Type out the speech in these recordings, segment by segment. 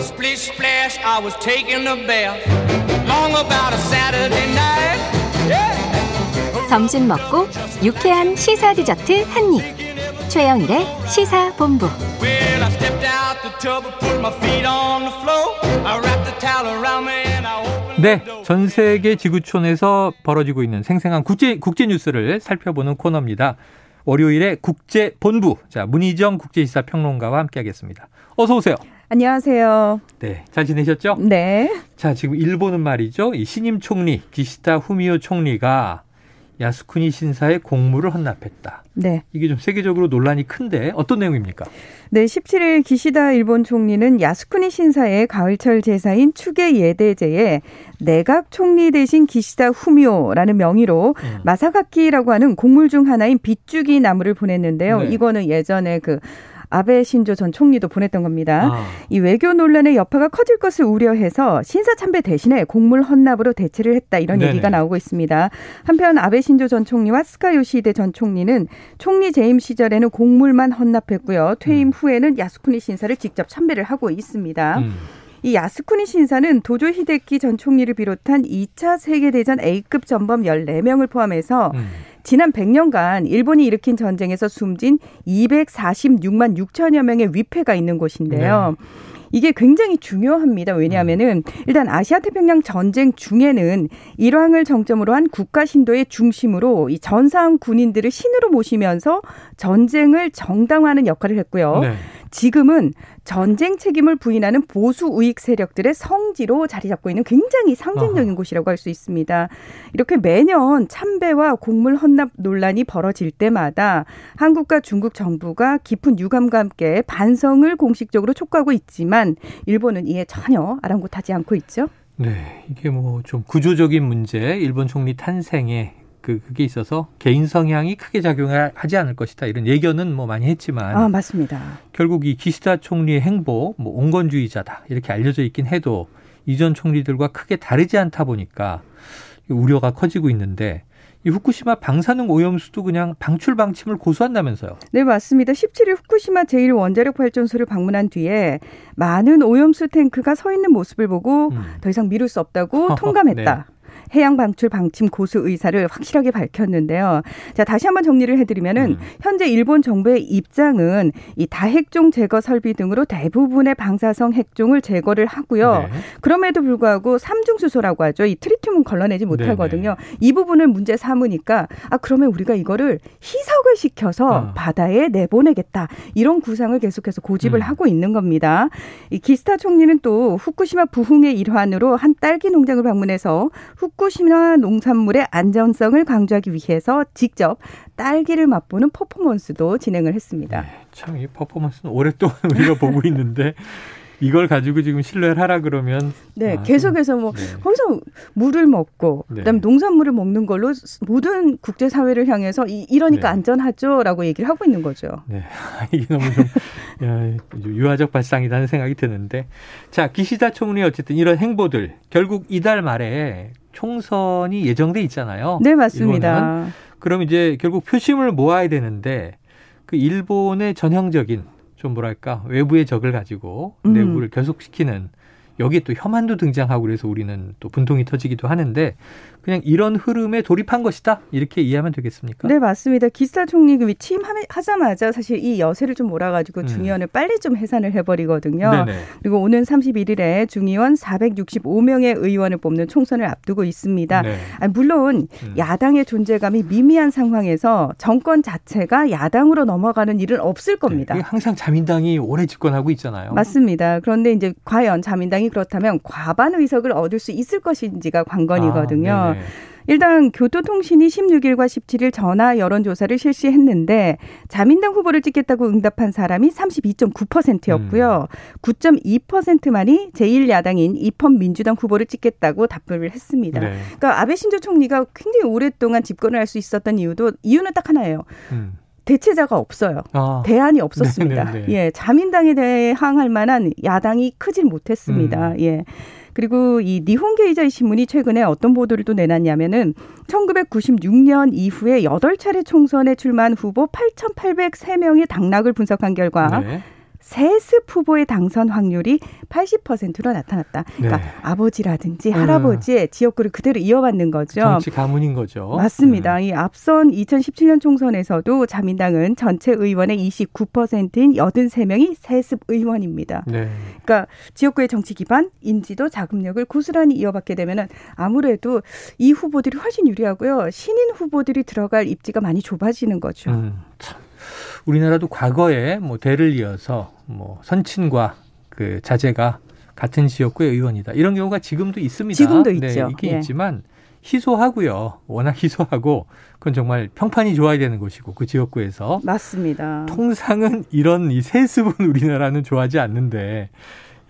Splish splash, I was taking a bath. Long about a Saturday night. Yeah. 점심 먹고 유쾌한 시사 디저트 한 입. 최영일의 시사 본부. Well, I stepped out the tub and put my feet on the floor. I wrapped the towel around me and I opened 네. 전 세계 지구촌에서 벌어지고 있는 생생한 국제 국제 뉴스를 살펴보는 코너입니다. 월요일에 국제 본부. 자, 문희정 국제시사 평론가와 함께하겠습니다. 어서 오세요. 안녕하세요. 네, 잘 지내셨죠? 네. 자, 지금 일본은 말이죠. 이 신임 총리 기시다 후미오 총리가 야스쿠니 신사의 공물을 헌납했다. 네. 이게 좀 세계적으로 논란이 큰데 어떤 내용입니까? 네, 17일 기시다 일본 총리는 야스쿠니 신사의 가을철 제사인 추계 예대제에 내각 총리 대신 기시다 후미오라는 명의로 음. 마사가키라고 하는 곡물 중 하나인 빗주기 나무를 보냈는데요. 네. 이거는 예전에 그 아베 신조 전 총리도 보냈던 겁니다. 아, 이 외교 논란의 여파가 커질 것을 우려해서 신사 참배 대신에 곡물 헌납으로 대체를 했다 이런 네네. 얘기가 나오고 있습니다. 한편 아베 신조 전 총리와 스카 요시히데 전 총리는 총리 재임 시절에는 곡물만 헌납했고요. 퇴임 음. 후에는 야스쿠니 신사를 직접 참배를 하고 있습니다. 음. 이 야스쿠니 신사는 도조 히데키 전 총리를 비롯한 2차 세계대전 A급 전범 14명을 포함해서 음. 지난 100년간 일본이 일으킨 전쟁에서 숨진 246만 6천여 명의 위패가 있는 곳인데요. 이게 굉장히 중요합니다. 왜냐하면은 일단 아시아 태평양 전쟁 중에는 일왕을 정점으로 한 국가 신도의 중심으로 이 전사한 군인들을 신으로 모시면서 전쟁을 정당화하는 역할을 했고요. 네. 지금은 전쟁 책임을 부인하는 보수 우익 세력들의 성지로 자리 잡고 있는 굉장히 상징적인 아하. 곳이라고 할 수 있습니다. 이렇게 매년 참배와 곡물 헌납 논란이 벌어질 때마다 한국과 중국 정부가 깊은 유감과 함께 반성을 공식적으로 촉구하고 있지만 일본은 이에 전혀 아랑곳하지 않고 있죠. 네, 이게 뭐 좀 구조적인 문제, 일본 총리 탄생에 그 그게 있어서 개인 성향이 크게 작용하지 않을 것이다 이런 예견은 뭐 많이 했지만 아 맞습니다. 결국 이 기시다 총리의 행보 뭐 온건주의자다 이렇게 알려져 있긴 해도 이전 총리들과 크게 다르지 않다 보니까 우려가 커지고 있는데 이 후쿠시마 방사능 오염수도 그냥 방출 방침을 고수한다면서요. 네, 맞습니다. 17일 후쿠시마 제1원자력 발전소를 방문한 뒤에 많은 오염수 탱크가 서 있는 모습을 보고 음. 더 이상 미룰 수 없다고 통감했다. 해양 방출 방침 고수 의사를 확실하게 밝혔는데요. 자, 다시 한번 정리를 해드리면은 음. 현재 일본 정부의 입장은 이 다핵종 제거 설비 등으로 대부분의 방사성 핵종을 제거를 하고요. 네. 그럼에도 불구하고 삼중 수소라고 하죠. 이 트리튬은 걸러내지 못하거든요. 네네. 이 부분을 문제 삼으니까 아 그러면 우리가 이거를 희석을 시켜서 어. 바다에 내보내겠다 이런 구상을 계속해서 고집을 음. 하고 있는 겁니다. 이 기스타 총리는 또 후쿠시마 부흥의 일환으로 한 딸기 농장을 방문해서 후쿠 시마 농산물의 안전성을 강조하기 위해서 직접 딸기를 맛보는 퍼포먼스도 진행을 했습니다. 참이 퍼포먼스는 오랫동안 우리가 보고 있는데 이걸 가지고 지금 신뢰를 하라 그러면 네, 아, 좀- 계속해서 뭐 네. 거기서 물을 먹고 네. 그다음에 농산물을 먹는 걸로 모든 국제 사회를 향해서 이, 이러니까 네. 안전하죠라고 얘기를 하고 있는 거죠. 네, 이게 너무 좀 야, 유화적 발상이라는 생각이 드는데 자 기시다 총리 어쨌든 이런 행보들 결국 이달 말에 총선이 예정돼 있잖아요. 네, 일본은. 맞습니다. 그럼 이제 결국 표심을 모아야 되는데 그 일본의 전형적인 좀 뭐랄까 외부의 적을 가지고 음. 내부를 결속시키는 여기에 또 혐한도 등장하고 그래서 우리는 또 분통이 터지기도 하는데 그냥 이런 흐름에 돌입한 것이다 이렇게 이해하면 되겠습니까? 네, 맞습니다. 기스타 총리 그 취임하자마자 사실 이 여세를 좀 몰아가지고 음. 중의원을 빨리 좀 해산을 해버리거든요. 네네. 그리고 오는 31일에 중의원 465명의 의원을 뽑는 총선을 앞두고 있습니다. 네. 아, 물론 음. 야당의 존재감이 미미한 상황에서 정권 자체가 야당으로 넘어가는 일은 없을 겁니다. 네, 항상 자민당이 오래 집권하고 있잖아요. 맞습니다. 그런데 이제 과연 자민당이 그렇다면 과반 의석을 얻을 수 있을 것인지가 관건이거든요. 아. 일단 교토통신이 16일과 17일 전화 여론조사를 실시했는데 자민당 후보를 찍겠다고 응답한 사람이 32.9%였고요. 9.2%만이 제1야당인 입헌민주당 후보를 찍겠다고 답변을 했습니다. 네. 그러니까 아베 신조 총리가 굉장히 오랫동안 집권을 할 수 있었던 이유도 이유는 딱 하나예요. 음. 대체자가 없어요. 아, 대안이 없었습니다. 네네네. 예, 자민당에 대항할 만한 야당이 크진 못했습니다. 음. 예. 그리고 이 니혼게이자이 신문이 최근에 어떤 보도를 또 내놨냐면은 1996년 이후에 8차례 총선에 출마한 후보 8,803명의 당락을 분석한 결과 네. 세습 후보의 당선 확률이 80%로 나타났다. 그러니까 네. 아버지라든지 음. 할아버지의 지역구를 그대로 이어받는 거죠. 정치 가문인 거죠. 맞습니다. 음. 이 앞선 2017년 총선에서도 자민당은 전체 의원의 29%인 83명이 세습 의원입니다. 네. 그러니까 지역구의 정치 기반, 인지도, 자금력을 고스란히 이어받게 되면은 아무래도 이 후보들이 훨씬 유리하고요. 신인 후보들이 들어갈 입지가 많이 좁아지는 거죠. 음, 참. 우리나라도 과거에 뭐 대를 이어서 뭐 선친과 그 자제가 같은 지역구의 의원이다. 이런 경우가 지금도 있습니다. 지금도 네, 있죠. 있긴 예. 있지만 희소하고요. 워낙 희소하고 그건 정말 평판이 좋아야 되는 곳이고 그 지역구에서 맞습니다. 통상은 이런 이 세습은 우리나라는 좋아하지 않는데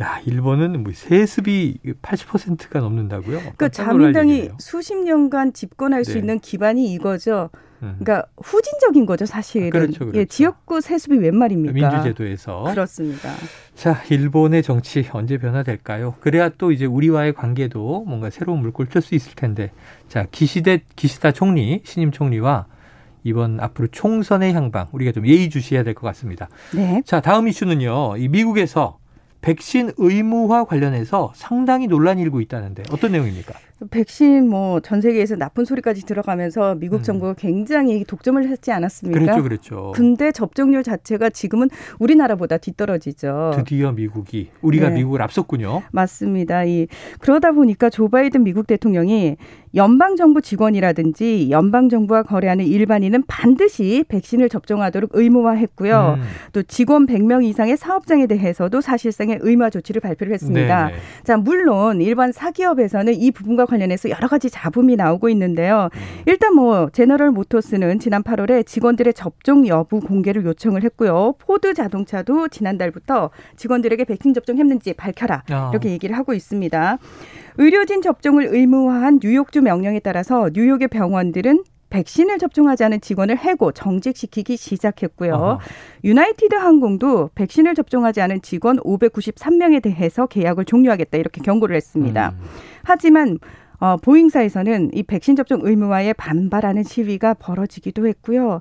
야, 일본은 뭐 세습이 80%가 넘는다고요? 그 놀랄 자민당이. 수십 년간 집권할 수 네. 있는 기반이 이거죠. 음. 그러니까 후진적인 거죠, 사실은. 그렇죠, 그렇죠. 예, 지역구 세습이 웬 말입니까? 민주제도에서 그렇습니다. 자, 일본의 정치 언제 변화될까요? 그래야 또 이제 우리와의 관계도 뭔가 새로운 물꼬를 틀수 있을 텐데. 자, 기시대, 기시다 총리, 신임 총리와 이번 앞으로 총선의 향방, 우리가 좀 예의주시해야 될 것 같습니다. 네. 자, 다음 이슈는요. 이 미국에서 백신 의무화 관련해서 상당히 논란이 일고 있다는데 어떤 내용입니까? 백신 뭐 전 세계에서 나쁜 소리까지 들어가면서 미국 음. 정부가 굉장히 독점을 했지 않았습니까? 그랬죠, 그랬죠. 근데 접종률 자체가 지금은 우리나라보다 뒤떨어지죠. 드디어 미국이 우리가 네. 미국을 앞섰군요. 맞습니다. 이 그러다 보니까 조 바이든 미국 대통령이 연방 정부 직원이라든지 연방 정부와 거래하는 일반인은 반드시 백신을 접종하도록 의무화했고요. 음. 또 직원 100명 이상의 사업장에 대해서도 사실상의 의무화 조치를 발표를 했습니다. 네네. 자, 물론 일반 사기업에서는 이 부분과 관련해서 여러 가지 잡음이 나오고 있는데요. 음. 일단 뭐 제너럴 모터스는 지난 8월에 직원들의 접종 여부 공개를 요청을 했고요. 포드 자동차도 지난달부터 직원들에게 백신 접종했는지 밝혀라. 아. 이렇게 얘기를 하고 있습니다. 의료진 접종을 의무화한 뉴욕주 명령에 따라서 뉴욕의 병원들은 백신을 접종하지 않은 직원을 해고 정직시키기 시작했고요. 아하. 유나이티드 항공도 백신을 접종하지 않은 직원 593명에 대해서 계약을 종료하겠다 이렇게 경고를 했습니다. 음. 하지만 어, 보잉사에서는 이 백신 접종 의무화에 반발하는 시위가 벌어지기도 했고요.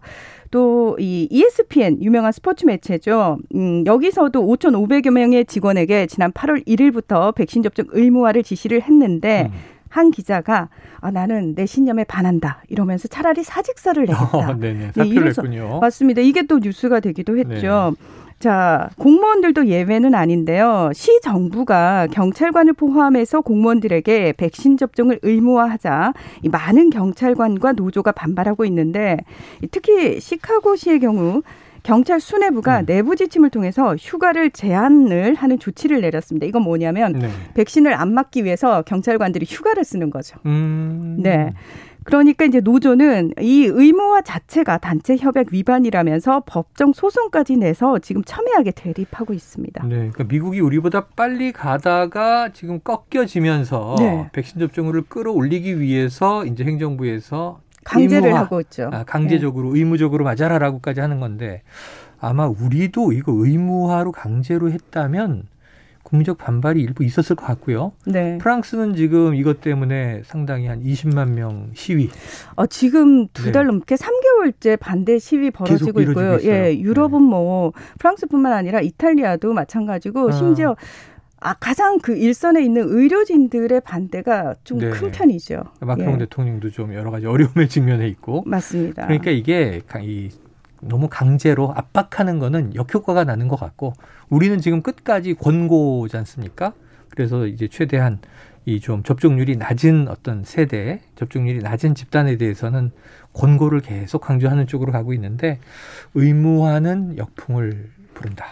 또 이 ESPN 유명한 스포츠 매체죠. 음, 여기서도 5,500여 명의 직원에게 지난 8월 1일부터 백신 접종 의무화를 지시를 했는데 음. 한 기자가 아, 나는 내 신념에 반한다 이러면서 차라리 사직서를 내겠다. 어, 네네. 네, 사표를 이래서- 냈군요. 맞습니다. 이게 또 뉴스가 되기도 했죠. 네. 자, 공무원들도 예외는 아닌데요. 시 정부가 경찰관을 포함해서 공무원들에게 백신 접종을 의무화하자 이 많은 경찰관과 노조가 반발하고 있는데 이 특히 시카고시의 경우 경찰 수뇌부가 음. 내부 지침을 통해서 휴가를 제한을 하는 조치를 내렸습니다. 이건 뭐냐면 네. 백신을 안 맞기 위해서 경찰관들이 휴가를 쓰는 거죠. 음. 네. 그러니까 이제 노조는 이 의무화 자체가 단체 협약 위반이라면서 법정 소송까지 내서 지금 첨예하게 대립하고 있습니다. 네, 그러니까 미국이 우리보다 빨리 가다가 지금 꺾여지면서 네. 백신 접종률을 끌어올리기 위해서 이제 행정부에서 강제를 의무화, 하고 있죠. 아, 강제적으로 의무적으로 맞아라라고까지 하는 건데 아마 우리도 이거 의무화로 강제로 했다면 국민적 반발이 일부 있었을 것 같고요. 네. 프랑스는 지금 이것 때문에 상당히 한 20만 명 시위. 어, 지금 두 네. 달 넘게 3개월째 반대 시위 벌어지고 있고요. 있어요. 네. 예, 유럽은 뭐 프랑스뿐만 아니라 이탈리아도 마찬가지고 아. 심지어 아, 가장 그 일선에 있는 의료진들의 반대가 좀 네. 큰 편이죠. 마크롱 예, 대통령도 좀 여러 가지 어려움에 직면해 있고. 맞습니다. 그러니까 이게 가- 이 너무 강제로 압박하는 거는 역효과가 나는 것 같고 우리는 지금 끝까지 권고지 않습니까? 그래서 이제 최대한 이 좀 접종률이 낮은 어떤 세대, 접종률이 낮은 집단에 대해서는 권고를 계속 강조하는 쪽으로 가고 있는데 의무화는 역풍을 부른다.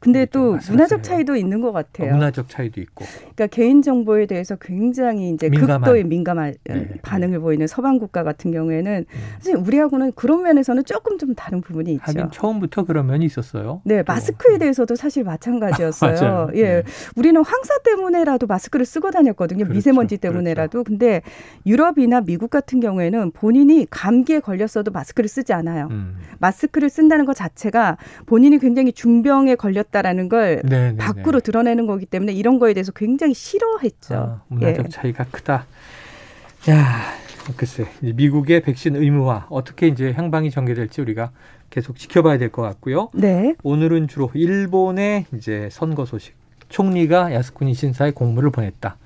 근데 좀 또. 문화적 차이도 있는 것 어, 같아요. 문화적 차이도 있고. 그러니까 개인 정보에 대해서 굉장히 이제 민감한. 극도의 민감한 네. 반응을 보이는 서방 국가 같은 경우에는 음. 사실 우리하고는 그런 면에서는 조금 좀 다른 부분이 있죠. 하긴 처음부터 그런 면이 있었어요. 네, 또. 마스크에 대해서도 사실 마찬가지였어요. 예. 네. 우리는 황사 때문에라도 마스크를 쓰고 다녔거든요. 그렇죠. 미세먼지 때문에라도. 근데 유럽이나 미국 같은 경우에는 본인이 감기에 걸렸어도 마스크를 쓰지 않아요. 음. 마스크를 쓴다는 것 자체가 본인이 굉장히 중 병에 걸렸다라는 걸 네, 네, 밖으로 네. 드러내는 거기 때문에 이런 거에 대해서 굉장히 싫어했죠. 아, 문화적 예. 차이가 크다. 야, 글쎄, 미국의 백신 의무화 어떻게 이제 향방이 전개될지 우리가 계속 지켜봐야 될 것 같고요. 네. 오늘은 주로 일본의 이제 선거 소식. 총리가 야스쿠니 신사에 공문을 보냈다.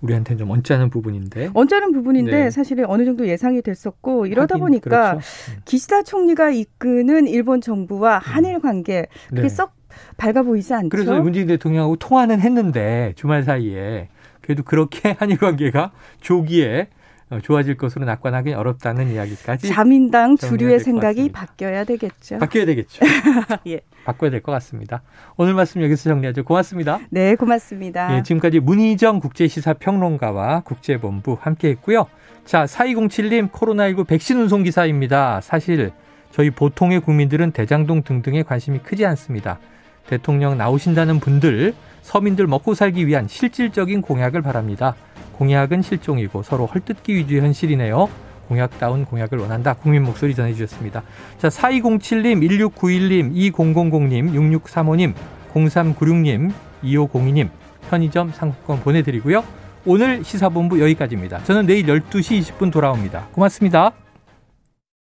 우리한테는 좀 언짢은 부분인데. 언짢은 부분인데 네. 사실 어느 정도 예상이 됐었고 이러다 하긴 보니까 그렇죠. 기시다 총리가 이끄는 일본 정부와 한일 관계 그게 네. 썩 밝아 보이지 않죠? 그래서 문재인 대통령하고 통화는 했는데 주말 사이에 그래도 그렇게 한일 관계가 조기에 어, 좋아질 것으로 낙관하기 어렵다는 이야기까지 자민당 주류의 생각이. 바뀌어야 되겠죠. 바뀌어야 되겠죠. 예. 바꿔야 될 것 같습니다. 오늘 말씀 여기서 정리하죠. 고맙습니다. 네, 고맙습니다. 예, 지금까지 문희정 국제시사평론가와 국제본부 함께했고요. 자, 4207님 코로나19 백신 운송 기사입니다. 사실 저희 보통의 국민들은 대장동 등등에 관심이 크지 않습니다. 대통령 나오신다는 분들 서민들 먹고 살기 위한 실질적인 공약을 바랍니다. 공약은 실종이고 서로 헐뜯기 위주의 현실이네요. 공약다운 공약을 원한다. 국민 목소리 전해주셨습니다. 자, 4207님, 1691님, 2000님, 6635님, 0396님, 2502님, 편의점 상품권 보내드리고요. 오늘 시사본부 여기까지입니다. 저는 내일 12시 20분 돌아옵니다. 고맙습니다.